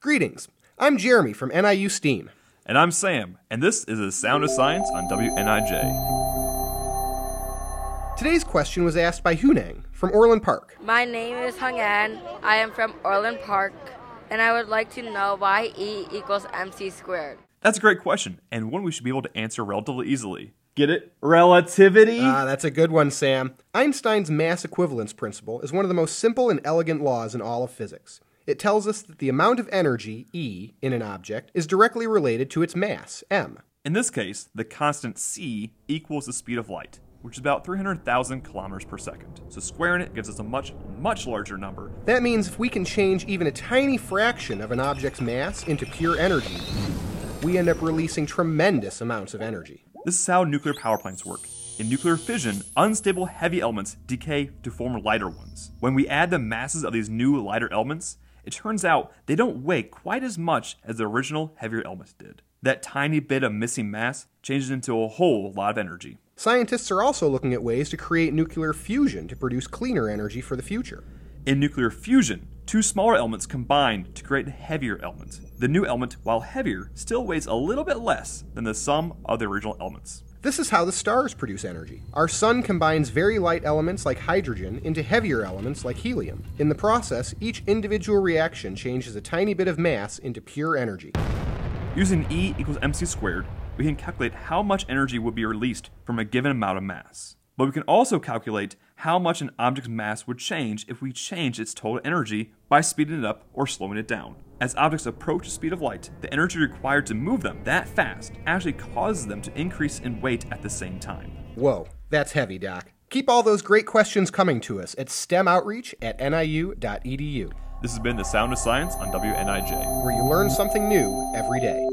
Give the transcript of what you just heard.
Greetings. I'm Jeremy from NIU STEAM. And I'm Sam, and this is The Sound of Science on WNIJ. Today's question was asked by Hunang from Orland Park. My name is Hung An. I am from Orland Park, and I would like to know why E equals mc squared. That's a great question, and one we should be able to answer relatively easily. Get it? Relativity? Ah, that's a good one, Sam. Einstein's mass equivalence principle is one of the most simple and elegant laws in all of physics. It tells us that the amount of energy, E, in an object is directly related to its mass, m. In this case, the constant c equals the speed of light, which is about 300,000 kilometers per second. So squaring it gives us a much, much larger number. That means if we can change even a tiny fraction of an object's mass into pure energy, we end up releasing tremendous amounts of energy. This is how nuclear power plants work. In nuclear fission, unstable heavy elements decay to form lighter ones. When we add the masses of these new lighter elements, it turns out they don't weigh quite as much as the original heavier elements did. That tiny bit of missing mass changes into a whole lot of energy. Scientists are also looking at ways to create nuclear fusion to produce cleaner energy for the future. In nuclear fusion, two smaller elements combine to create a heavier element. The new element, while heavier, still weighs a little bit less than the sum of the original elements. This is how the stars produce energy. Our sun combines very light elements like hydrogen into heavier elements like helium. In the process, each individual reaction changes a tiny bit of mass into pure energy. Using E equals mc squared, we can calculate how much energy would be released from a given amount of mass. But we can also calculate how much an object's mass would change if we change its total energy by speeding it up or slowing it down. As objects approach the speed of light, the energy required to move them that fast actually causes them to increase in weight at the same time. Whoa, that's heavy, Doc. Keep all those great questions coming to us at STEMoutreach at niu.edu, This has been The Sound of Science on WNIJ. where you learn something new every day.